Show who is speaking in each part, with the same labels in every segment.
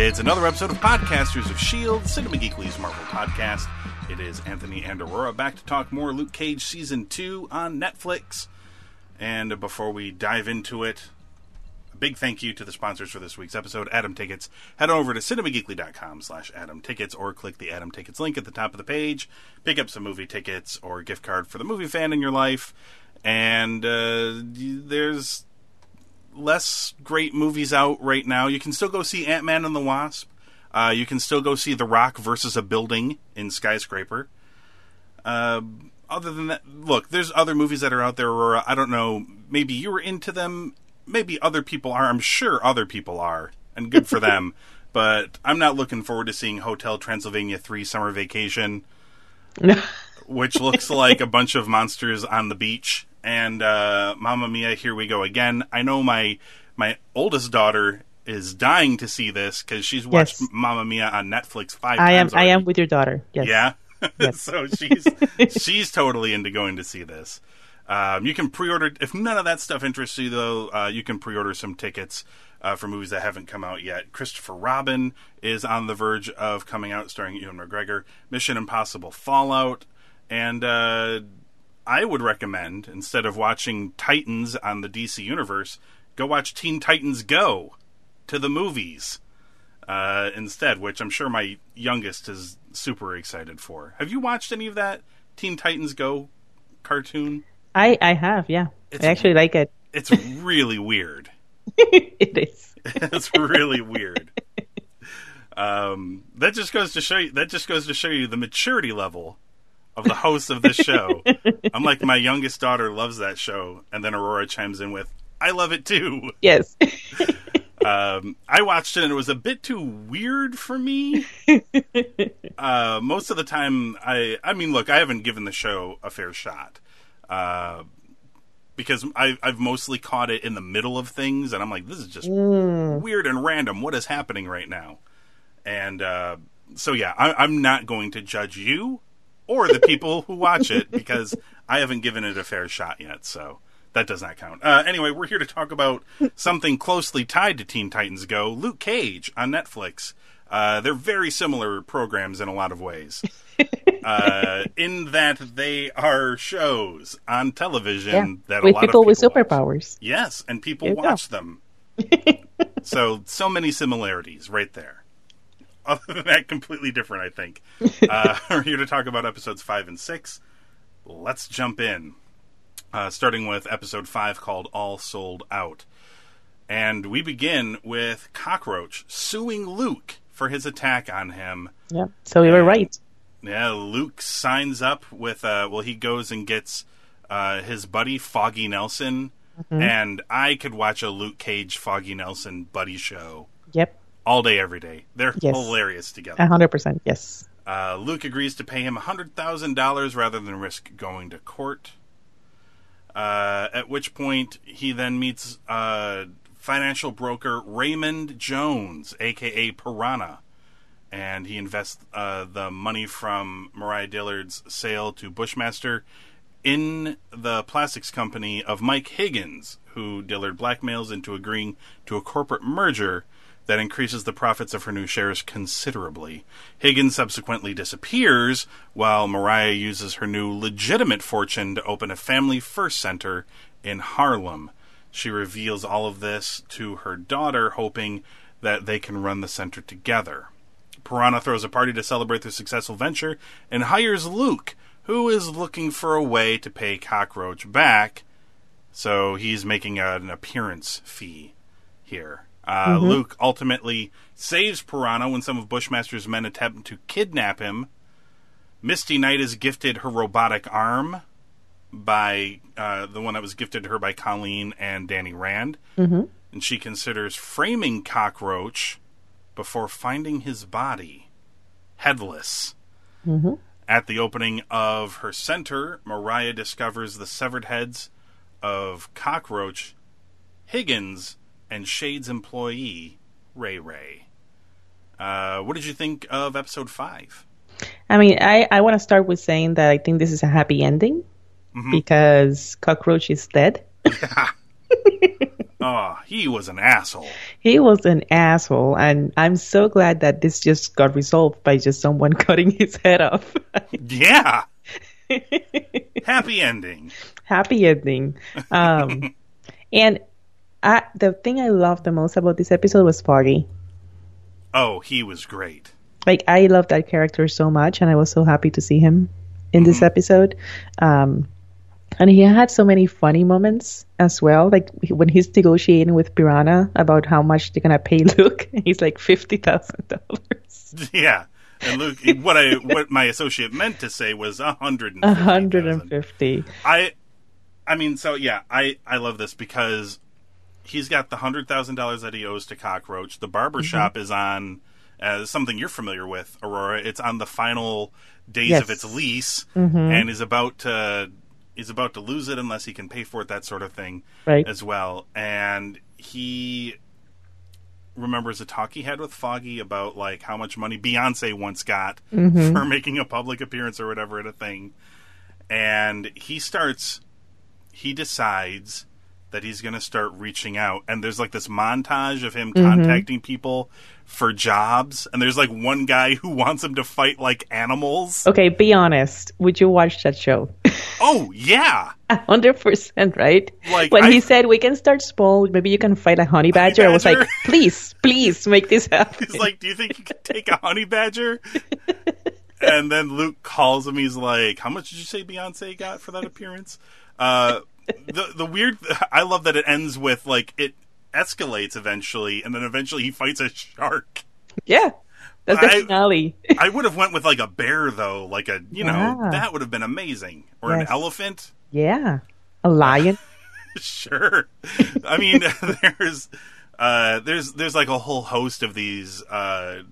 Speaker 1: It's another episode of Podcasters of S.H.I.E.L.D., Cinema Geekly's Marvel podcast. It is Anthony and Aurora back to talk more Luke Cage Season 2 on Netflix. And before we dive into it, a big thank you to the sponsors for this week's episode, Atom Tickets. Head over to cinemageekly.com slash Atom Tickets or click the Atom Tickets link at the top of the page. Pick up some movie tickets or gift card for the movie fan in your life. And uh, there's less great movies out right now. You can still go see Ant Man and the Wasp. Uh, you can still go see The Rock versus a building in Skyscraper. Uh, other than that, look, there's other movies that are out there. Aurora. I don't know. Maybe you were into them. Maybe other people are. I'm sure other people are, and good for them. But I'm not looking forward to seeing Hotel Transylvania 3 Summer Vacation, which looks like a bunch of monsters on the beach and uh, Mamma Mia, here we go again. I know my my oldest daughter is dying to see this because she's watched yes. Mamma Mia on Netflix five
Speaker 2: I
Speaker 1: times.
Speaker 2: am.
Speaker 1: Already.
Speaker 2: I am with your daughter. Yes.
Speaker 1: Yeah. Yes. so she's she's totally into going to see this. Um, you can pre-order if none of that stuff interests you, though. Uh, you can pre-order some tickets uh, for movies that haven't come out yet. Christopher Robin is on the verge of coming out, starring Ewan McGregor. Mission Impossible: Fallout, and uh, I would recommend instead of watching Titans on the DC Universe, go watch Teen Titans Go to the movies uh, instead, which I'm sure my youngest is super excited for. Have you watched any of that Teen Titans Go cartoon?
Speaker 2: I I have, yeah. It's, I actually like it.
Speaker 1: It's really weird.
Speaker 2: it is.
Speaker 1: it's really weird. Um, that just goes to show you. That just goes to show you the maturity level of the host of this show. I'm like, my youngest daughter loves that show, and then Aurora chimes in with, "I love it too."
Speaker 2: Yes.
Speaker 1: um, I watched it, and it was a bit too weird for me. uh, most of the time, I, I mean, look, I haven't given the show a fair shot. Uh, because I, have mostly caught it in the middle of things, and I'm like, this is just mm. weird and random. What is happening right now? And uh, so, yeah, I, am not going to judge you or the people who watch it because I haven't given it a fair shot yet. So that does not count. Uh, anyway, we're here to talk about something closely tied to Teen Titans Go Luke Cage on Netflix. Uh, they're very similar programs in a lot of ways. uh, in that they are shows on television
Speaker 2: yeah.
Speaker 1: that
Speaker 2: with
Speaker 1: a lot
Speaker 2: people,
Speaker 1: of people
Speaker 2: with
Speaker 1: watch.
Speaker 2: superpowers.
Speaker 1: Yes, and people watch go. them. so so many similarities right there other than that, completely different, I think. Uh, we're here to talk about episodes five and six. Let's jump in. Uh, starting with episode five called All Sold Out. And we begin with Cockroach suing Luke for his attack on him.
Speaker 2: Yeah, so we were right.
Speaker 1: Yeah, Luke signs up with, uh, well, he goes and gets uh, his buddy Foggy Nelson. Mm-hmm. And I could watch a Luke Cage Foggy Nelson buddy show.
Speaker 2: Yep
Speaker 1: all day, every day. They're
Speaker 2: yes.
Speaker 1: hilarious together.
Speaker 2: hundred percent, yes.
Speaker 1: Uh, Luke agrees to pay him hundred thousand dollars rather than risk going to court. Uh, at which point he then meets uh, financial broker Raymond Jones, aka Piranha, and he invests uh, the money from Mariah Dillard's sale to Bushmaster in the plastics company of Mike Higgins, who Dillard blackmails into agreeing to a corporate merger that increases the profits of her new shares considerably. Higgins subsequently disappears, while Mariah uses her new legitimate fortune to open a family first center in Harlem. She reveals all of this to her daughter, hoping that they can run the center together. Piranha throws a party to celebrate their successful venture and hires Luke, who is looking for a way to pay Cockroach back. So he's making an appearance fee here. Uh, Luke ultimately saves Piranha when some of Bushmaster's men attempt to kidnap him. Misty Knight is gifted her robotic arm by uh, the one that was gifted to her by Colleen and Danny Rand. Mm-hmm. And she considers framing Cockroach before finding his body headless. At the opening of her center, Mariah discovers the severed heads of Cockroach, Higgins, and Shade's employee, Ray Ray. Uh, what did you think of episode five?
Speaker 2: I mean, I, I want to start with saying that I think this is a happy ending because Cockroach is dead.
Speaker 1: Oh, he was an asshole.
Speaker 2: He was an asshole, and I'm so glad that this just got resolved by just someone cutting his head off.
Speaker 1: Yeah. Happy ending.
Speaker 2: happy ending. Um, and I, the thing I loved the most about this episode was Foggy.
Speaker 1: Oh, he was great.
Speaker 2: Like I love that character so much, and I was so happy to see him in this episode. Um, and he had so many funny moments as well. Like when he's negotiating with Piranha about how much they're gonna pay Luke, and he's like fifty thousand dollars.
Speaker 1: Yeah. And Luke, what I what my associate meant to say was a hundred and
Speaker 2: A hundred and fifty.
Speaker 1: I, I mean, so yeah, I I love this because he's got the hundred thousand dollars that he owes to Cockroach. The barber mm-hmm. shop is on uh, something you're familiar with, Aurora. It's on the final days of its lease, mm-hmm. and is about to is about to lose it unless he can pay for it. That sort of thing,
Speaker 2: Right.
Speaker 1: As well, and he remembers a talk he had with Foggy about like how much money Beyonce once got mm-hmm. for making a public appearance or whatever at a thing. And he starts he decides that he's going to start reaching out and there's like this montage of him contacting people for jobs and there's like one guy who wants him to fight like animals.
Speaker 2: Okay, be honest. Would you watch that show?
Speaker 1: Oh, yeah.
Speaker 2: Hundred percent, right?
Speaker 1: Like,
Speaker 2: when
Speaker 1: I-
Speaker 2: he said we can start small, maybe you can fight a honey badger. I was like, please, please make this happen.
Speaker 1: He's like, "Do you think you could take a honey badger?" and then Luke calls him. He's like, "How much did you say Beyonce got for that appearance?" Uh, the the weird. I love that it ends with like it escalates eventually, and then eventually he fights a shark.
Speaker 2: yeah, that's the finale.
Speaker 1: I would have went with like a bear though, like a you know that would have been amazing, or an elephant.
Speaker 2: yeah, a lion.
Speaker 1: sure. I mean, there's uh, there's there's like a whole host of these uh,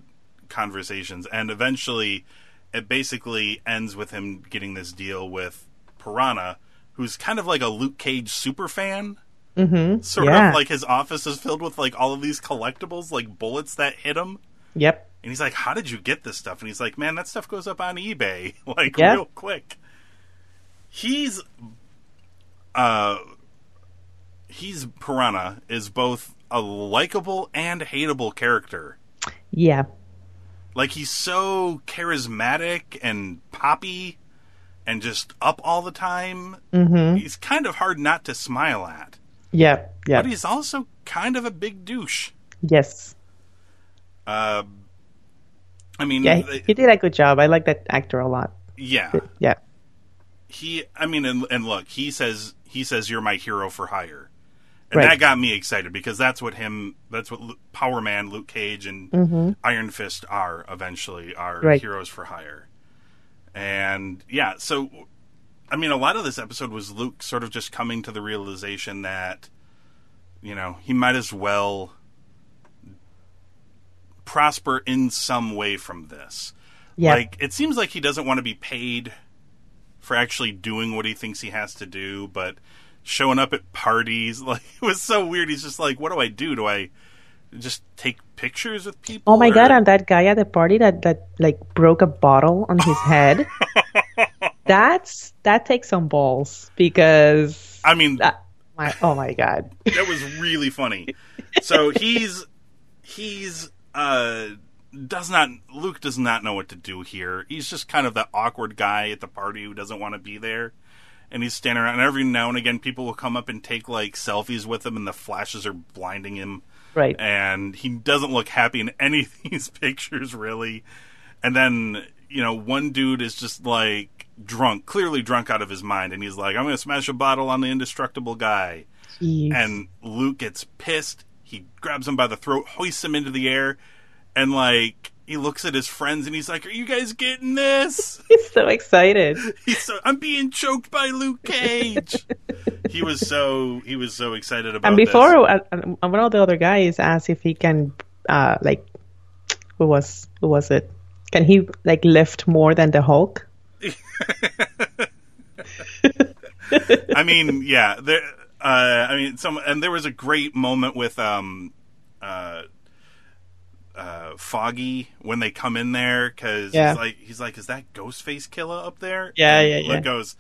Speaker 1: conversations, and eventually, it basically ends with him getting this deal with Piranha, who's kind of like a Luke Cage super fan. Mm-hmm. Sort
Speaker 2: Yeah.
Speaker 1: of like his office is filled with like all of these collectibles, like bullets that hit him.
Speaker 2: Yep.
Speaker 1: And he's like, "How did you get this stuff?" And he's like, "Man, that stuff goes up on eBay like
Speaker 2: Yeah.
Speaker 1: real quick." He's, uh, he's Piranha is both a likable and hateable character.
Speaker 2: Yeah.
Speaker 1: Like he's so charismatic and poppy, and just up all the time. Mm-hmm. He's kind of hard not to smile at,
Speaker 2: Yeah. Yeah.
Speaker 1: but he's also kind of a big douche.
Speaker 2: yes.
Speaker 1: Uh, I mean,
Speaker 2: Yeah. He, he did a good job. I like that actor a lot.
Speaker 1: yeah.
Speaker 2: Yeah.
Speaker 1: he i mean and, and look he says he says you're my hero for hire and
Speaker 2: Right.
Speaker 1: that got me excited because that's what him that's what power man luke cage and iron fist are eventually are
Speaker 2: Mm-hmm. Right.
Speaker 1: heroes for hire and yeah so i mean a lot of this episode was luke sort of just coming to the realization that you know he might as well prosper in some way from this
Speaker 2: Yeah.
Speaker 1: like it seems like he doesn't want to be paid for actually doing what he thinks he has to do, but showing up at parties like it was so weird. He's just like, "What do I do? Do I just take pictures with people?"
Speaker 2: Oh my
Speaker 1: or-
Speaker 2: god! And that guy at the party that that like broke a bottle on his head. That's that takes some balls because
Speaker 1: I mean,
Speaker 2: that, my oh my god.
Speaker 1: that was really funny. So he's he's uh does not Luke does not know what to do here. He's just kind of that awkward guy at the party who doesn't want to be there. And he's standing around and every now and again people will come up and take like selfies with him and the flashes are blinding him.
Speaker 2: Right.
Speaker 1: And he doesn't look happy in any of these pictures really. And then, you know, one dude is just like drunk, clearly drunk out of his mind, and he's like, "I'm going to smash a bottle on the indestructible guy."
Speaker 2: Jeez.
Speaker 1: And Luke gets pissed. He grabs him by the throat, hoists him into the air, and like he looks at his friends and he's like, "Are you guys getting this?"
Speaker 2: He's so excited.
Speaker 1: He's so I'm being choked by Luke Cage. he was so he was so excited about.
Speaker 2: It.
Speaker 1: And
Speaker 2: before, uh, one of the other guys asked if he can, uh, like, who was who was it? Can he like lift more than the Hulk?
Speaker 1: I mean, yeah, there. Uh, I mean, some, and there was a great moment with um, uh, uh, Foggy when they come in there because
Speaker 2: Yeah.
Speaker 1: he's like, he's like, is that Ghostface Killah up there?
Speaker 2: Yeah,
Speaker 1: And
Speaker 2: yeah,
Speaker 1: Luke
Speaker 2: yeah.
Speaker 1: goes,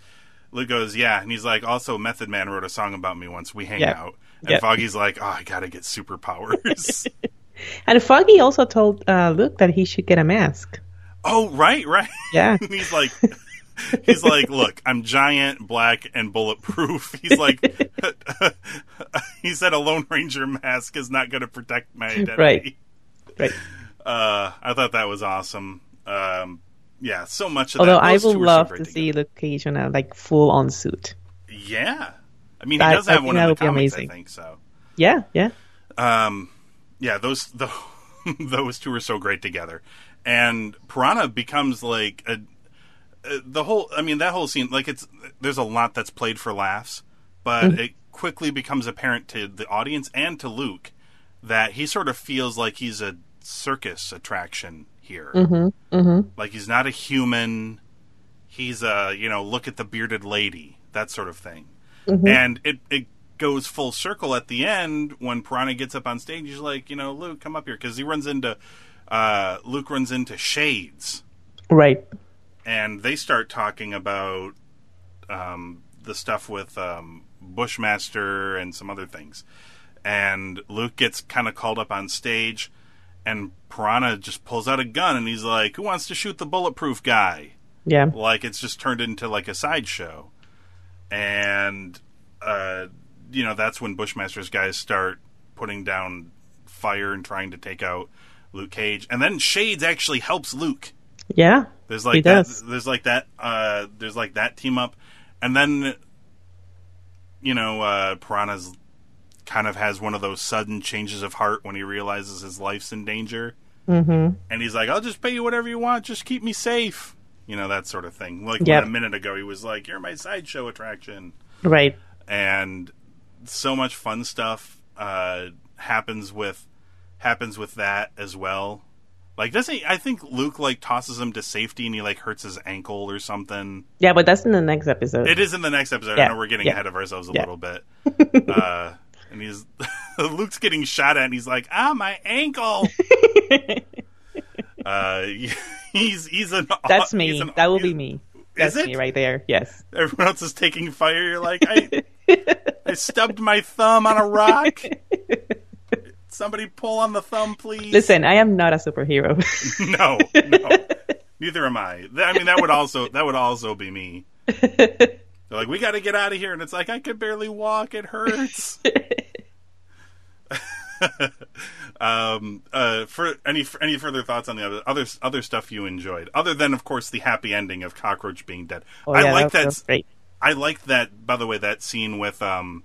Speaker 1: Luke goes, yeah, and he's like, also Method Man wrote a song about me once. We hang
Speaker 2: Yeah.
Speaker 1: out, and
Speaker 2: Yeah.
Speaker 1: Foggy's like, oh, I gotta get superpowers.
Speaker 2: And Foggy also told uh, Luke that he should get a mask.
Speaker 1: oh, right, right.
Speaker 2: Yeah.
Speaker 1: He's like, he's like, look, I'm giant, black, and bulletproof. He's like, he said a Lone Ranger mask is not going to protect my identity.
Speaker 2: Right. Right.
Speaker 1: Uh, I thought that was awesome. Um, yeah, so much of
Speaker 2: Although
Speaker 1: that.
Speaker 2: I
Speaker 1: Those
Speaker 2: would
Speaker 1: so
Speaker 2: love to
Speaker 1: together.
Speaker 2: see Luke Cage in a like full on suit.
Speaker 1: Yeah, I mean,
Speaker 2: That-
Speaker 1: he does
Speaker 2: I
Speaker 1: have one in the comics,
Speaker 2: amazing.
Speaker 1: I think so.
Speaker 2: Yeah, yeah.
Speaker 1: Um, yeah, those the, those two are so great together, and Piranha becomes like a, uh, the whole. I mean, that whole scene, like it's there's a lot that's played for laughs, but it quickly becomes apparent to the audience and to Luke that he sort of feels like he's a circus attraction here. Like he's not a human. He's a you know look at the bearded lady that sort of thing, and it it goes full circle at the end when Piranha gets up on stage. He's like, you know, Luke, come up here because he runs into uh, Luke runs into Shades,
Speaker 2: Right.
Speaker 1: and they start talking about um, the stuff with um, Bushmaster and some other things. And Luke gets kind of called up on stage, and Piranha just pulls out a gun and he's like, "Who wants to shoot the bulletproof guy?"
Speaker 2: Yeah.
Speaker 1: like it's just turned into like a sideshow and uh you know that's when bushmaster's guys start putting down fire and trying to take out luke cage and then shades actually helps luke
Speaker 2: Yeah.
Speaker 1: there's
Speaker 2: He
Speaker 1: like that
Speaker 2: does.
Speaker 1: there's like that uh there's like that team up and then you know uh piranha's kind of has one of those sudden changes of heart when he realizes his life's in danger
Speaker 2: Mm-hmm.
Speaker 1: and he's like, "I'll just pay you whatever you want, just keep me safe." You know that sort of thing. Like
Speaker 2: Yep.
Speaker 1: a minute ago he was like, "You're my sideshow attraction,"
Speaker 2: Right.
Speaker 1: and so much fun stuff uh, happens with happens with that as well. Like doesn't he, I think Luke like tosses him to safety and he like hurts his ankle or something.
Speaker 2: Yeah, but that's in the next episode.
Speaker 1: It is in the next episode.
Speaker 2: Yeah,
Speaker 1: I know we're getting
Speaker 2: yeah.
Speaker 1: ahead of ourselves a
Speaker 2: Yeah.
Speaker 1: little bit. uh, and he's Luke's getting shot at, and he's like, "Ah, my ankle." uh, he's he's an
Speaker 2: That's me.
Speaker 1: an-
Speaker 2: that will be me. That's
Speaker 1: it?
Speaker 2: me right there. Yes.
Speaker 1: Everyone else is taking fire. You're like, I, I stubbed my thumb on a rock. Somebody pull on the thumb, please.
Speaker 2: Listen, I am not a superhero.
Speaker 1: no, no, neither am I. I mean, that would also that would also be me. They're like, we got to get out of here, and it's like I could barely walk. It hurts. um, uh, for any for any further thoughts on the other other other stuff you enjoyed, other than of course the happy ending of Cockroach being dead.
Speaker 2: Oh,
Speaker 1: I
Speaker 2: yeah,
Speaker 1: like
Speaker 2: that
Speaker 1: that.
Speaker 2: great.
Speaker 1: I like that. By the way, that scene with um,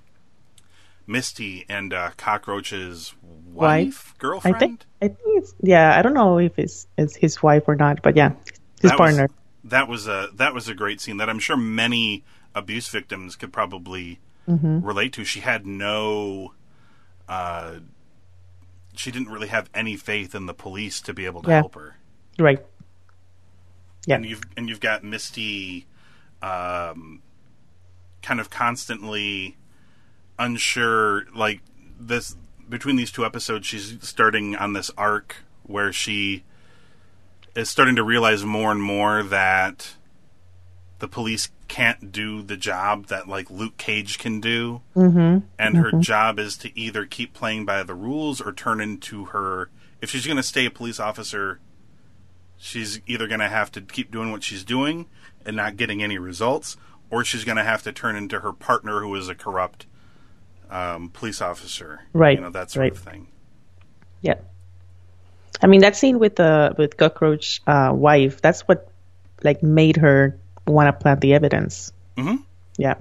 Speaker 1: Misty and uh, Cockroach's wife,
Speaker 2: Wife? I
Speaker 1: girlfriend.
Speaker 2: think. I think it's. Yeah, I don't know if it's it's his wife or not, but yeah, his
Speaker 1: that
Speaker 2: partner.
Speaker 1: Was, that was a that was a great scene that I'm sure many abuse victims could probably
Speaker 2: Mm-hmm.
Speaker 1: relate to. She had no, uh, she didn't really have any faith in the police to be able to
Speaker 2: Yeah.
Speaker 1: help her.
Speaker 2: Right. Yeah.
Speaker 1: And you've and you've got Misty, um, kind of constantly unsure. Like this between these two episodes, she's starting on this arc where she is starting to realize more and more that the police can't do the job that like Luke Cage can do, mm-hmm. and her job is to either keep playing by the rules or turn into her. If she's going to stay a police officer, she's either going to have to keep doing what she's doing and not getting any results, or she's going to have to turn into her partner, who is a corrupt um, police officer.
Speaker 2: Right,
Speaker 1: You know that sort
Speaker 2: right.
Speaker 1: of thing.
Speaker 2: Yeah. I mean that scene with the with cockroach uh, wife. That's what like made her want to plant the evidence.
Speaker 1: hmm
Speaker 2: Yeah.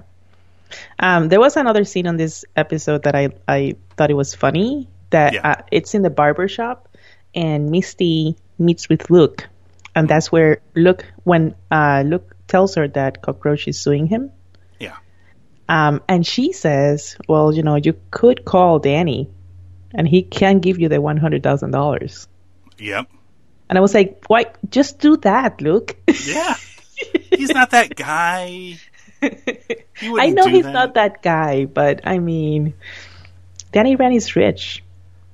Speaker 2: Um, there was another scene on this episode that I, I thought it was funny. That
Speaker 1: Yeah.
Speaker 2: uh, it's in the barber shop, and Misty meets with Luke, and that's where Luke when uh, Luke tells her that Cockroach is suing him,
Speaker 1: Yeah.
Speaker 2: um, and she says, "Well, you know, you could call Danny, and he can give you the one hundred thousand dollars."
Speaker 1: Yep.
Speaker 2: And I was like, "Why? Just do that, Luke."
Speaker 1: Yeah. he's not that guy.
Speaker 2: I know he's
Speaker 1: that.
Speaker 2: not that guy, but I mean, Danny Rand rich.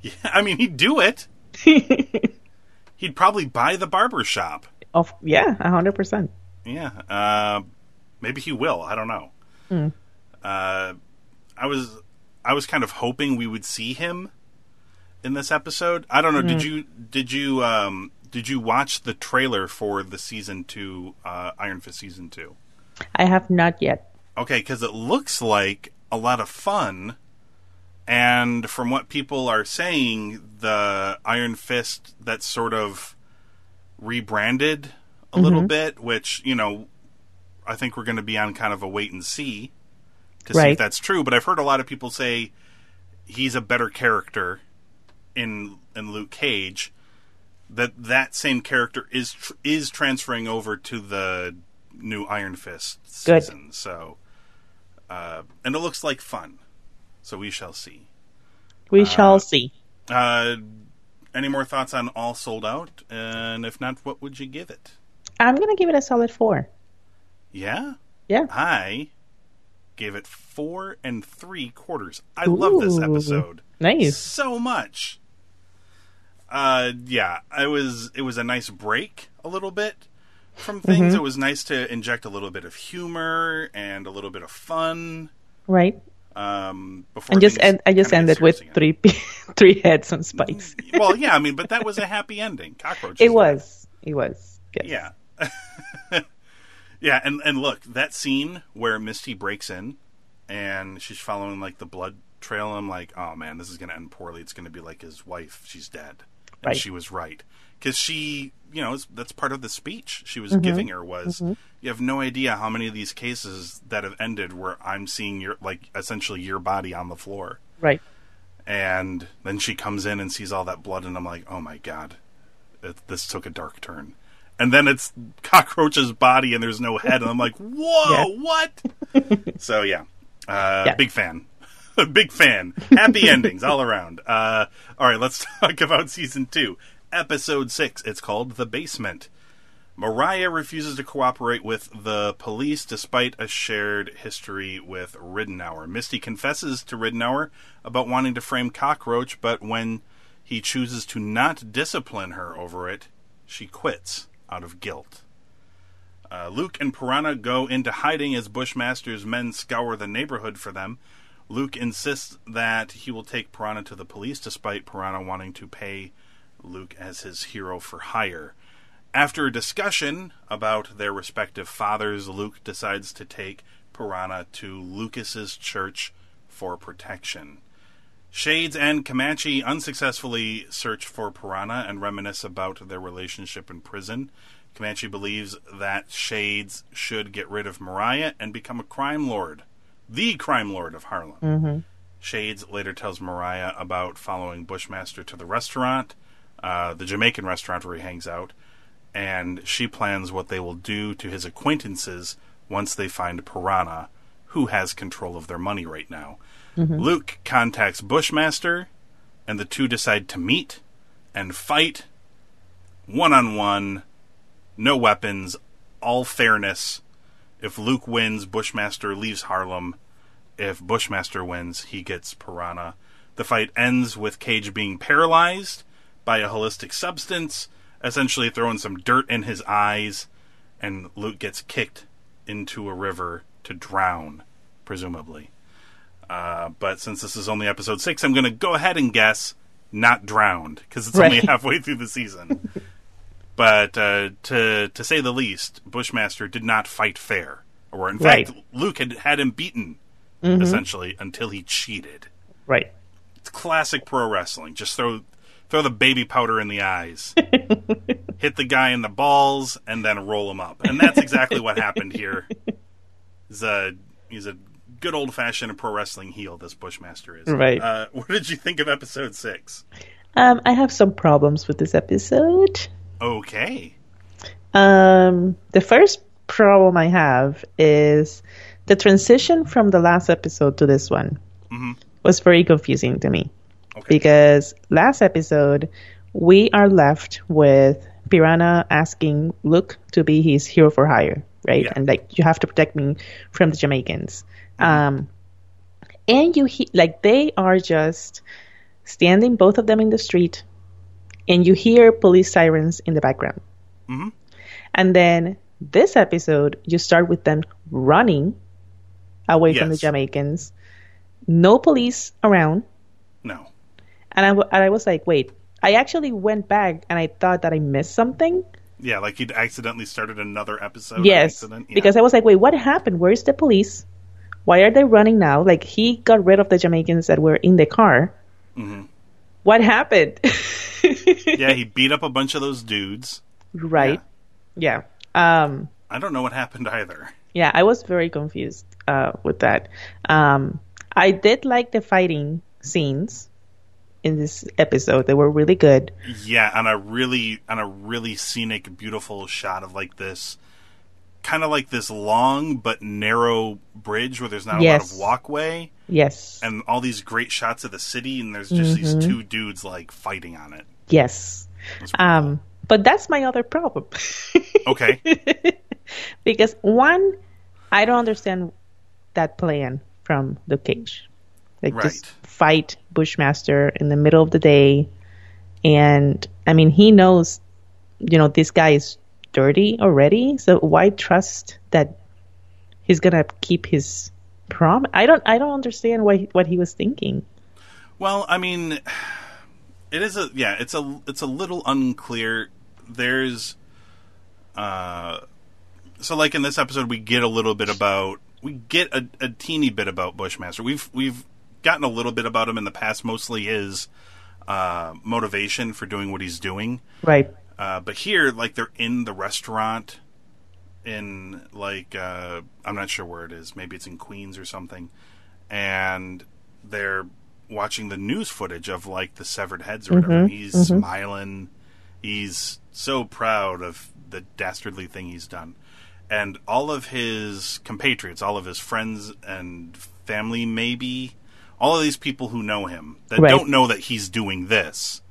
Speaker 1: Yeah, I mean, he'd do it. He'd probably buy the barber shop.
Speaker 2: Of yeah, a hundred percent.
Speaker 1: Yeah. Uh, maybe he will. I don't know.
Speaker 2: Hmm.
Speaker 1: Uh, I was I was kind of hoping we would see him in this episode. I don't know.
Speaker 2: Hmm.
Speaker 1: Did you did you um, did you watch the trailer for the season two uh, Iron Fist season two?
Speaker 2: I have not yet.
Speaker 1: Okay, because it looks like a lot of fun, and from what people are saying, the Iron Fist that's sort of rebranded a little bit, which you know, I think we're going to be on kind of a wait and see to see if that's true. But I've heard a lot of people say he's a better character in in Luke Cage. That that same character is tr- is transferring over to the new Iron Fist
Speaker 2: Good.
Speaker 1: season. So, uh, and it looks like fun. So we shall see.
Speaker 2: We shall see.
Speaker 1: Uh, any more thoughts on All Sold Out? And if not, what would you give it?
Speaker 2: I'm gonna give it a solid four.
Speaker 1: Yeah,
Speaker 2: Yeah.
Speaker 1: I gave it four and three quarters. I love this episode
Speaker 2: Nice.
Speaker 1: so much. Uh, yeah, it was it was a nice break a little bit from things.
Speaker 2: Mm-hmm.
Speaker 1: It was nice to inject a little bit of humor and a little bit of fun.
Speaker 2: Right.
Speaker 1: Um, before
Speaker 2: And just and I just ended with
Speaker 1: again.
Speaker 2: three three heads on spikes.
Speaker 1: well, yeah, I mean, but that was a happy ending. Cockroach.
Speaker 2: It was. It was. Yes.
Speaker 1: Yeah. yeah, and and look, that scene where Misty breaks in and she's following like the blood trail, I'm like, oh man, this is going to end poorly. It's going to be like his wife. She's dead. And
Speaker 2: Right.
Speaker 1: she was right. Because she, you know, that's part of the speech she
Speaker 2: Mm-hmm.
Speaker 1: was giving her was, you have no idea how many of these cases that have ended where I'm seeing your, like, essentially your body on the floor.
Speaker 2: Right.
Speaker 1: And then she comes in and sees all that blood, and I'm like, oh my god, it, this took a dark turn. And then it's cockroach's body, and there's no head, and I'm like, whoa,
Speaker 2: Yeah.
Speaker 1: what? so yeah, uh,
Speaker 2: Yeah.
Speaker 1: big fan, big fan. Happy endings all around. Uh, all right, let's talk about season two, episode six. It's called The Basement. Mariah refuses to cooperate with the police despite a shared history with Ridenour. Misty confesses to Ridenour about wanting to frame Cockroach, but when he chooses to not discipline her over it, she quits out of guilt. Uh, Luke and Piranha go into hiding as Bushmaster's men scour the neighborhood for them. Luke insists that he will take Piranha to the police despite Piranha wanting to pay Luke as his hero for hire. After a discussion about their respective fathers, Luke decides to take Piranha to Lucas's church for protection. Shades and Comanche unsuccessfully search for Piranha and reminisce about their relationship in prison. Comanche believes that Shades should get rid of Mariah and become a crime lord, the crime lord of Harlem. Shades later tells Mariah about following Bushmaster to the restaurant, uh, the Jamaican restaurant where he hangs out, and she plans what they will do to his acquaintances once they find Piranha, who has control of their money right now. Luke contacts Bushmaster, and the two decide to meet and fight one on one, no weapons, all fairness. If Luke wins, Bushmaster leaves Harlem. If Bushmaster wins, he gets Piranha. The fight ends with Cage being paralyzed by a holistic substance, essentially throwing some dirt in his eyes, and Luke gets kicked into a river to drown, presumably. Uh, but since this is only episode six, I'm going to go ahead and guess not drowned because it's only halfway through the season. but uh, to to say the least, Bushmaster did not fight fair, or in fact, Luke had had him beaten essentially until he cheated.
Speaker 2: Right.
Speaker 1: It's classic pro wrestling. Just throw throw the baby powder in the eyes. hit the guy in the balls, and then roll him up. And that's exactly what happened here. He's a he's a good old fashioned pro wrestling heel. This Bushmaster is.
Speaker 2: Right.
Speaker 1: Uh, what did you think of episode six?
Speaker 2: Um, I have some problems with this episode.
Speaker 1: Okay.
Speaker 2: Um, the first problem I have is the transition from the last episode to this one was very confusing to me
Speaker 1: Okay.
Speaker 2: because last episode we are left with Piranha asking Luke to be his hero for hire, right?
Speaker 1: Yeah.
Speaker 2: And like you have to protect me from the Jamaicans. Um, and you he- like they are just standing both of them in the street, and you hear police sirens in the background.
Speaker 1: Mhm.
Speaker 2: And then this episode, you start with them running away from the Jamaicans, no police around,
Speaker 1: No.
Speaker 2: and I, w- and I was like, wait. I actually went back and I thought that I missed something.
Speaker 1: Yeah, like he'd accidentally started another episode.
Speaker 2: yes.
Speaker 1: Yeah.
Speaker 2: because I was like, wait, what happened? Where's the police? Why are they running now? Like he got rid of the Jamaicans that were in the car.
Speaker 1: Mm-hmm.
Speaker 2: What happened?
Speaker 1: yeah, he beat up a bunch of those dudes.
Speaker 2: right. Yeah. Um.
Speaker 1: I don't know what happened either.
Speaker 2: Yeah, I was very confused uh, with that. Um, I did like the fighting scenes in this episode; they were really good.
Speaker 1: Yeah, on a really on a really scenic, beautiful shot of like this, kind of like this long but narrow bridge where there's not a lot of walkway,
Speaker 2: Yes,
Speaker 1: and all these great shots of the city, and there's just
Speaker 2: Mm-hmm.
Speaker 1: these two dudes like fighting on it.
Speaker 2: yes. Um, but that's my other problem
Speaker 1: okay,
Speaker 2: because one, I don't understand that plan from the Cage. Like just
Speaker 1: Right.
Speaker 2: fight Bushmaster in the middle of the day, and I mean he knows, you know, this guy is dirty already. So why trust that he's gonna keep his prom? I don't. I don't understand why what he was thinking.
Speaker 1: Well, I mean, it is a yeah. It's a it's a little unclear. There's, uh, so like in this episode, we get a little bit about we get a, a teeny bit about Bushmaster. We've we've gotten a little bit about him in the past, mostly his uh, motivation for doing what he's doing.
Speaker 2: Right.
Speaker 1: Uh, but here, like they're in the restaurant in like uh, I'm not sure where it is. Maybe it's in Queens or something, and they're watching the news footage of like the severed heads or whatever. and he's smiling. He's so proud of the dastardly thing he's done, and all of his compatriots, all of his friends and family, maybe all of these people who know him that
Speaker 2: Right.
Speaker 1: don't know that he's doing this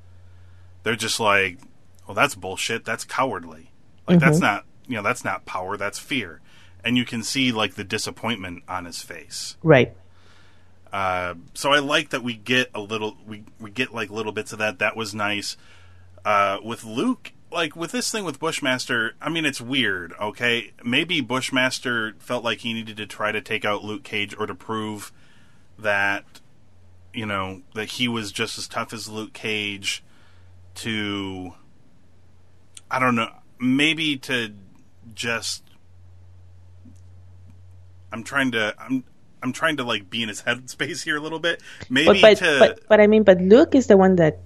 Speaker 1: they're just like, well, that's bullshit. That's cowardly. Like that's not, you know, that's not power. That's fear. And you can see like the disappointment on his face.
Speaker 2: Right.
Speaker 1: Uh, so I like that we get a little, we we get like little bits of that. That was nice. Uh, with Luke, like with this thing with Bushmaster, I mean, it's weird. Okay, maybe Bushmaster felt like he needed to try to take out Luke Cage or to prove that, you know, that he was just as tough as Luke Cage. To, I don't know, maybe to just. I'm trying to. I'm. I'm trying to like be in his headspace here a little bit. Maybe
Speaker 2: But but,
Speaker 1: to.
Speaker 2: but but I mean, but Luke is the one that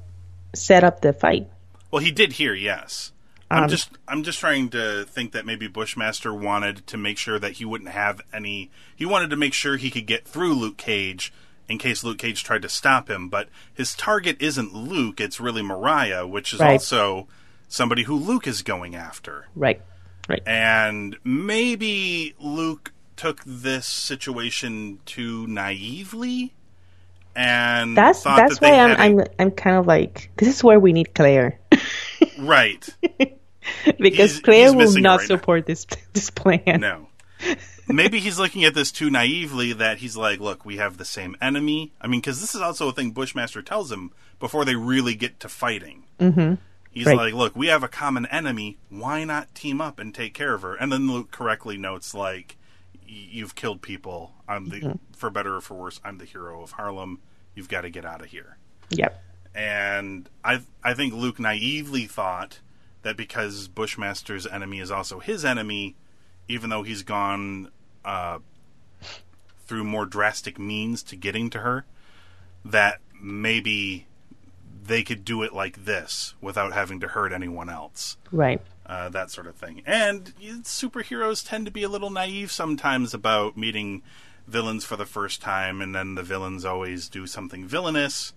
Speaker 2: set up the fight.
Speaker 1: Well, he did here, yes. I'm
Speaker 2: Um,
Speaker 1: just I'm just trying to think that maybe Bushmaster wanted to make sure that he wouldn't have any he wanted to make sure he could get through Luke Cage in case Luke Cage tried to stop him, but his target isn't Luke, it's really Mariah, which is
Speaker 2: Right.
Speaker 1: also somebody who Luke is going after.
Speaker 2: Right. Right.
Speaker 1: And maybe Luke took this situation too naively and
Speaker 2: That's
Speaker 1: thought
Speaker 2: that's
Speaker 1: that they
Speaker 2: why I'm
Speaker 1: a-
Speaker 2: I'm I'm kind of like this is where we need Claire
Speaker 1: right.
Speaker 2: because
Speaker 1: He's-
Speaker 2: Claire
Speaker 1: he's
Speaker 2: will not
Speaker 1: right now.
Speaker 2: support this this plan.
Speaker 1: No. Maybe he's looking at this too naively that he's like, look, we have the same enemy. I mean, because this is also a thing Bushmaster tells him before they really get to fighting. Mm-hmm. He's
Speaker 2: Right.
Speaker 1: like, look, we have a common enemy. Why not team up and take care of her? And then Luke correctly notes, like, you've killed people. I'm the,
Speaker 2: Mm-hmm.
Speaker 1: for better or for worse, I'm the hero of Harlem. You've got to get out of here
Speaker 2: Yep.
Speaker 1: and I I think Luke naively thought that because Bushmaster's enemy is also his enemy, even though he's gone uh, through more drastic means to getting to her, that maybe they could do it like this without having to hurt anyone else.
Speaker 2: Right.
Speaker 1: Uh, that sort of thing. And superheroes tend to be a little naive sometimes about meeting villains for the first time, and then the villains always do something villainous,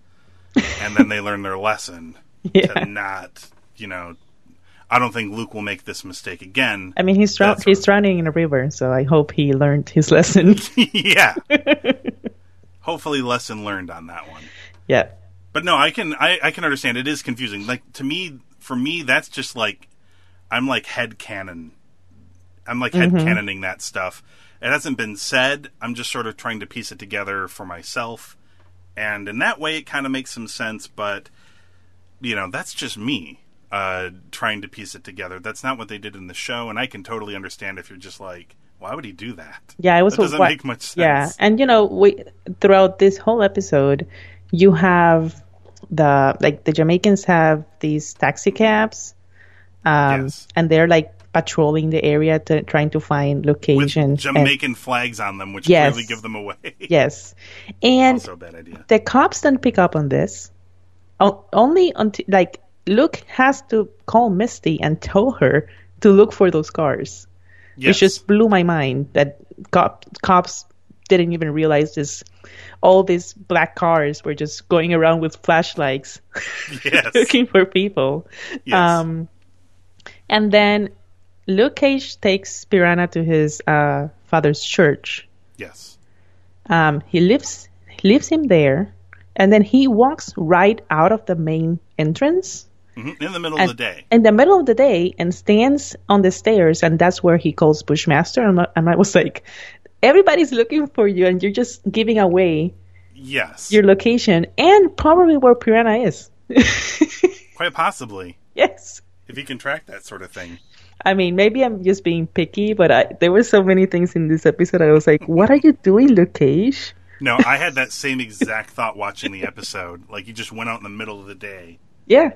Speaker 1: and then they learn their lesson
Speaker 2: Yeah.
Speaker 1: to not, you know. I don't think Luke will make this mistake again.
Speaker 2: I mean, he's drown- he's drowning in a river, so I hope he learned his lesson.
Speaker 1: yeah. Hopefully, lesson learned on that one.
Speaker 2: yeah.
Speaker 1: But no, I can I, I can understand. It is confusing. Like to me, for me, that's just like I'm like head canon. I'm like head canoning that stuff. It hasn't been said. I'm just sort of trying to piece it together for myself, and in that way, it kind of makes some sense. But you know, that's just me uh, trying to piece it together. That's not what they did in the show, and I can totally understand if you're just like, why would he do that?
Speaker 2: Yeah, it was
Speaker 1: That doesn't
Speaker 2: what-
Speaker 1: make much sense.
Speaker 2: Yeah, and you know, we throughout this whole episode, you have the like the Jamaicans have these taxi cabs, um,
Speaker 1: Yes.
Speaker 2: and they're like patrolling the area to trying to find
Speaker 1: with
Speaker 2: locations. and-
Speaker 1: Jamaican flags on them, which
Speaker 2: Yes.
Speaker 1: clearly give them away.
Speaker 2: yes, and
Speaker 1: also a bad idea.
Speaker 2: the cops don't pick up on this. O- only until like Luke has to call Misty and tell her to look for those cars.
Speaker 1: Yes.
Speaker 2: It just blew my mind that cop, cops didn't even realize this. All these black cars were just going around with flashlights
Speaker 1: yes.
Speaker 2: looking for people.
Speaker 1: Yes.
Speaker 2: Um, and then Luke Cage takes Piranha to his uh, father's church.
Speaker 1: yes.
Speaker 2: Um, he leaves leaves him there, and then he walks right out of the main entrance
Speaker 1: Mhm. In the middle
Speaker 2: and,
Speaker 1: of the day.
Speaker 2: in the middle of the day and stands on the stairs, and that's where he calls Bushmaster. And I was like, everybody's looking for you, and you're just giving away
Speaker 1: Yes.
Speaker 2: your location and probably where Piranha is.
Speaker 1: Quite possibly.
Speaker 2: yes.
Speaker 1: If you can track that sort of thing.
Speaker 2: I mean, maybe I'm just being picky, but I, there were so many things in this episode. I was like, "What are you doing, Luke Cage?"
Speaker 1: No, I had that same exact thought watching the episode. Like, you just went out in the middle of the day
Speaker 2: Yeah,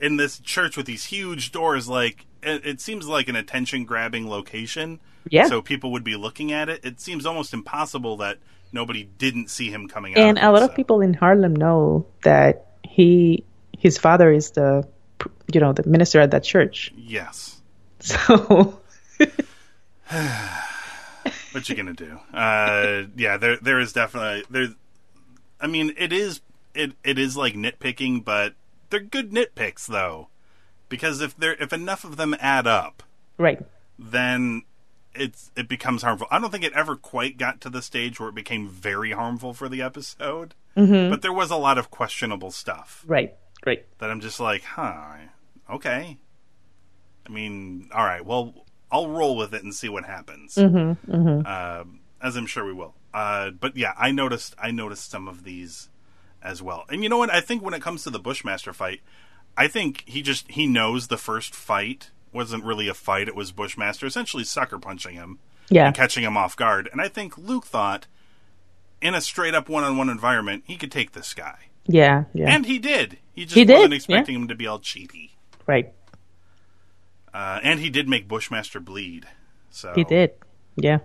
Speaker 1: in this church with these huge doors. Like, it, it seems like an attention grabbing location.
Speaker 2: Yeah.
Speaker 1: So people would be looking at it. It seems almost impossible that nobody didn't see him coming out.
Speaker 2: and a lot of people in Harlem know that he, his father is the, you know, the minister at that church.
Speaker 1: Yes.
Speaker 2: So
Speaker 1: what you gonna do? Uh, yeah, there there is definitely there. I mean, it is it it is like nitpicking, but they're good nitpicks though, because if there if enough of them add up,
Speaker 2: right,
Speaker 1: then it's it becomes harmful. I don't think it ever quite got to the stage where it became very harmful for the episode,
Speaker 2: Mm-hmm.
Speaker 1: but there was a lot of questionable stuff
Speaker 2: right, right.
Speaker 1: that I'm just like, huh, okay. I mean, all right, well, I'll roll with it and see what happens,
Speaker 2: Mm-hmm, mm-hmm.
Speaker 1: Um as I'm sure we will. Uh, but yeah, I noticed I noticed some of these as well. And you know what? I think when it comes to the Bushmaster fight, I think he just he knows the first fight wasn't really a fight; it was Bushmaster essentially sucker punching him
Speaker 2: Yeah,
Speaker 1: and catching him off guard. And I think Luke thought, in a straight up one on one environment, he could take this guy.
Speaker 2: yeah, yeah.
Speaker 1: And he did. He just
Speaker 2: He
Speaker 1: wasn't
Speaker 2: did,
Speaker 1: expecting him to be all cheaty.
Speaker 2: right,
Speaker 1: Uh, and he did make Bushmaster bleed. So
Speaker 2: he did. Yeah,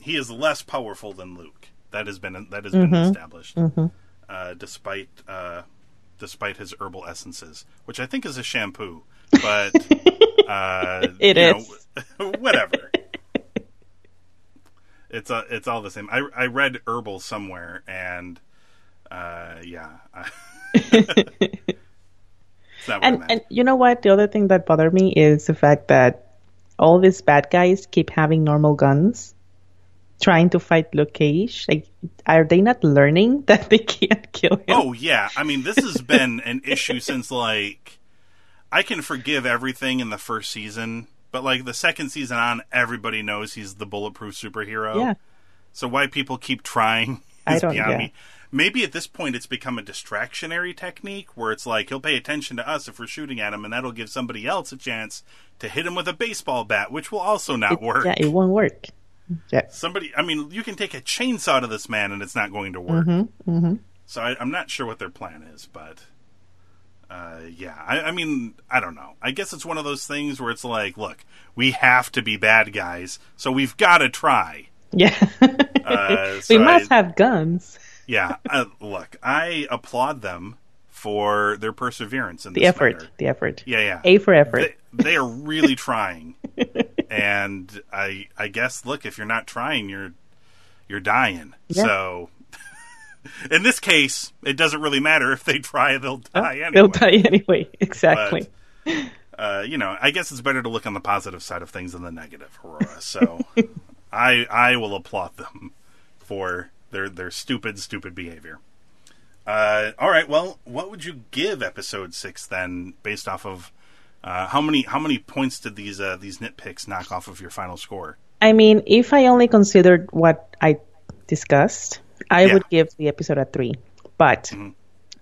Speaker 1: He is less powerful than Luke. That has been that has been established. Uh, despite uh, despite his herbal essences, which I think is a shampoo, but uh,
Speaker 2: It is.
Speaker 1: know, whatever. It's a, it's all the same. I I read herbal somewhere, and uh, yeah, it's not what I
Speaker 2: and and you know what? The other thing that bothered me is the fact that all these bad guys keep having normal guns, trying to fight Luke Cage. Like, are they not learning that they can't kill him?
Speaker 1: Oh yeah, I mean this has been an issue since like I can forgive everything in the first season, but like the second season on, everybody knows he's the bulletproof superhero.
Speaker 2: yeah,
Speaker 1: So why people keep trying
Speaker 2: I
Speaker 1: is
Speaker 2: don't-
Speaker 1: beyond
Speaker 2: yeah.
Speaker 1: me. Maybe at this point it's become a distractionary technique where it's like he'll pay attention to us if we're shooting at him, and that'll give somebody else a chance to hit him with a baseball bat, which will also not work.
Speaker 2: yeah, it won't work. Yeah,
Speaker 1: Somebody, I mean, you can take a chainsaw to this man, and it's not going to work.
Speaker 2: Mm-hmm,
Speaker 1: So I, I'm not sure what their plan is, but uh, yeah, I, I mean, I don't know. I guess it's one of those things where it's like, look, we have to be bad guys, so we've got to try.
Speaker 2: yeah.
Speaker 1: Uh,
Speaker 2: we must
Speaker 1: I-
Speaker 2: have guns.
Speaker 1: yeah, uh, look, I applaud them for their perseverance and
Speaker 2: the effort, the effort.
Speaker 1: Yeah, yeah.
Speaker 2: A for effort.
Speaker 1: They, they are really trying, and I, I guess, look, if you're not trying, you're, you're dying.
Speaker 2: Yeah.
Speaker 1: So, in this case, it doesn't really matter if they try; they'll die anyway.
Speaker 2: Oh, They'll die anyway. Exactly.
Speaker 1: uh, you know, I guess it's better to look on the positive side of things than the negative, Aurora. So I I will applaud them for their their stupid stupid behavior. Uh, all right, well, what would you give episode six then, based off of uh, how many how many points did these uh, these nitpicks knock off of your final score?
Speaker 2: I mean, if I only considered what I discussed, I
Speaker 1: Yeah.
Speaker 2: would give the episode a three. But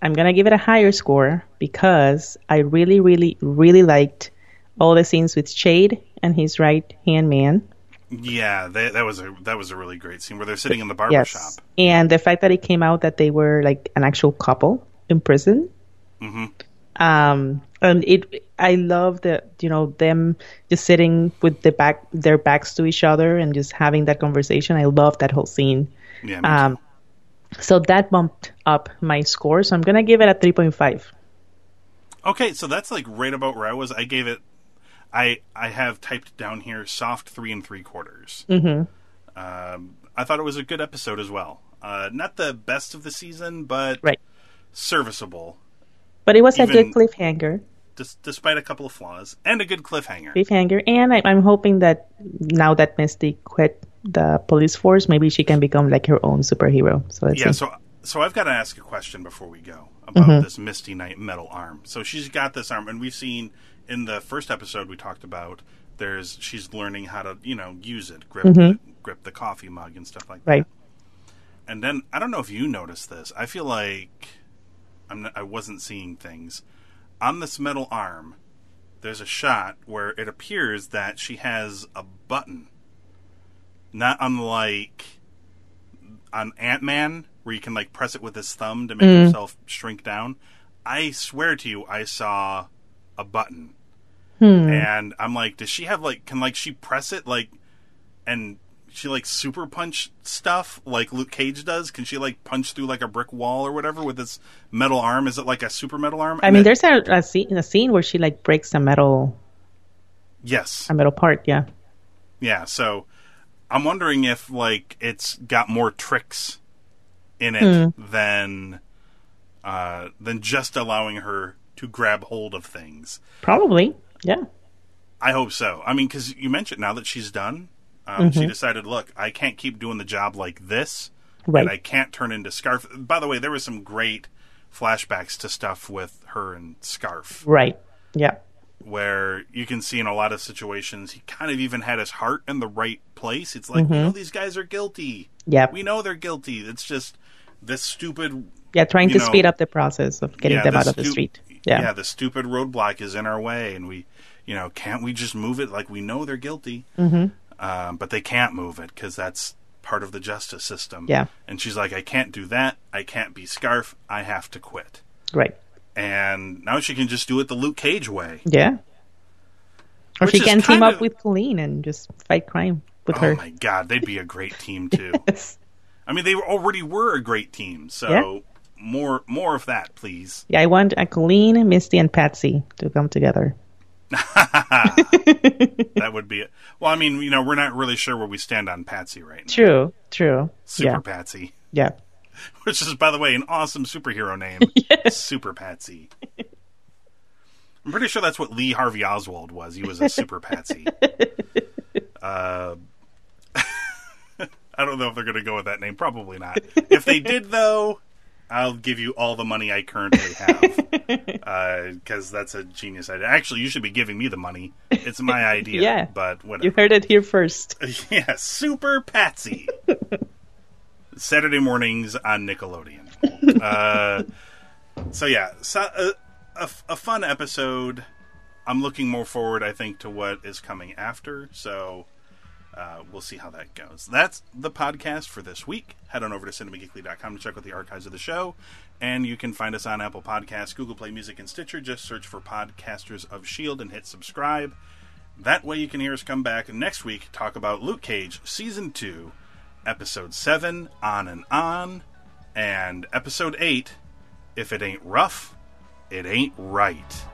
Speaker 2: I'm gonna give it a higher score because I really, really, really liked all the scenes with Shade and his right hand man.
Speaker 1: Yeah, that, that was a that was a really great scene where they're sitting in the barber shop.
Speaker 2: Yes, and the fact that it came out that they were like an actual couple in prison. Um, and it, I love that you know, them just sitting with the back, their backs to each other and just having that conversation. I love that whole scene.
Speaker 1: Yeah,
Speaker 2: Um, so that bumped up my score. So I'm gonna give it a 3.5.
Speaker 1: Okay, so that's like right about where I was. I gave it. I I have typed down here soft three and three quarters. Mm-hmm. Um, I thought it was a good episode as well. Uh, not the best of the season, but
Speaker 2: Right.
Speaker 1: serviceable,
Speaker 2: But it was a good cliffhanger.
Speaker 1: dis- despite a couple of flaws and a good cliffhanger.
Speaker 2: Cliffhanger, and I, I'm hoping that now that Misty quit the police force, maybe she can become like her own superhero. So let's
Speaker 1: Yeah,
Speaker 2: see.
Speaker 1: so so I've got to ask a question before we go about mm-hmm. this Misty Knight metal arm. So she's got this arm, and we've seen in the first episode we talked about. There's she's learning how to you know use it, grip mm-hmm. the, grip the coffee mug and stuff like
Speaker 2: right.
Speaker 1: that. Right. And then I don't know if you noticed this. I feel like not, I wasn't seeing things on this metal arm. There's a shot where it appears that she has a button, not unlike on Ant Man, where you can like press it with his thumb to make mm-hmm. yourself shrink down. I swear to you, I saw a button, hmm. and I'm like, does she have like? Can like she press it like, and she like super punch stuff like Luke Cage does? Can she like punch through like a brick wall or whatever with this metal arm? Is it like a super metal arm?
Speaker 2: I
Speaker 1: And
Speaker 2: mean,
Speaker 1: it-
Speaker 2: there's a, a scene, a scene where she like breaks a metal,
Speaker 1: yes,
Speaker 2: a metal part. Yeah.
Speaker 1: Yeah, so I'm wondering if like it's got more tricks in it than uh, than just allowing her to grab hold of things.
Speaker 2: Probably. Yeah.
Speaker 1: I hope so. I mean, because you mentioned now that she's done, um, she decided, look, I can't keep doing the job like this,
Speaker 2: Right.
Speaker 1: and I can't turn into Scarfe. By the way, there was some great flashbacks to stuff with her and Scarfe.
Speaker 2: Right. Yeah.
Speaker 1: where you can see in a lot of situations he kind of even had his heart in the right place. It's like, we know these guys are guilty.
Speaker 2: Yeah.
Speaker 1: We know they're guilty. It's just this stupid
Speaker 2: Yeah. Trying to
Speaker 1: know-
Speaker 2: speed up the process of getting
Speaker 1: yeah,
Speaker 2: them
Speaker 1: the
Speaker 2: out of the street. Yeah.
Speaker 1: Yeah, the stupid roadblock is in our way, and we, you know, can't we just move it? Like we know they're guilty, mm-hmm. Um, but they can't move it because that's part of the justice system.
Speaker 2: Yeah.
Speaker 1: And she's like, I can't do that. I can't be Scarfe. I have to quit.
Speaker 2: Right.
Speaker 1: And now she can just do it the Luke Cage way.
Speaker 2: Yeah. Or
Speaker 1: Which
Speaker 2: she can team
Speaker 1: kind
Speaker 2: up
Speaker 1: of-
Speaker 2: with Colleen and just fight crime with
Speaker 1: Oh
Speaker 2: her.
Speaker 1: Oh my god, they'd be a great team too.
Speaker 2: Yes.
Speaker 1: I mean, they already were a great team, so
Speaker 2: Yeah.
Speaker 1: more more of that, please.
Speaker 2: Yeah, I want a Colleen, Misty, and Patsy to come together.
Speaker 1: That would be it. Well, I mean, you know, we're not really sure where we stand on Patsy right now.
Speaker 2: True. True.
Speaker 1: Super
Speaker 2: yeah.
Speaker 1: Patsy,
Speaker 2: Yeah.
Speaker 1: which is, by the way, an awesome superhero name. yes. Super Patsy. I'm pretty sure that's what Lee Harvey Oswald was. He was a Super Patsy. Uh, I don't know if they're going to go with that name. Probably not. If they did, though, I'll give you all the money I currently have because that's a genius idea. Actually, you should be giving me the money. It's my idea.
Speaker 2: Yeah.
Speaker 1: but
Speaker 2: You heard it here first.
Speaker 1: yeah, Super Patsy. Saturday mornings on Nickelodeon. Uh, so yeah, so, uh, a, a fun episode. I'm looking more forward, I think, to what is coming after. So uh, we'll see how that goes. That's the podcast for this week. Head on over to cinemageekly.com to check out the archives of the show. And you can find us on Apple Podcasts, Google Play Music, and Stitcher. Just search for Podcasters of S.H.I.E.L.D. and hit subscribe. That way you can hear us come back next week, talk about Luke Cage, Season 2, Episode 7, On and On. And episode 8 If It Ain't Rough, It Ain't Right.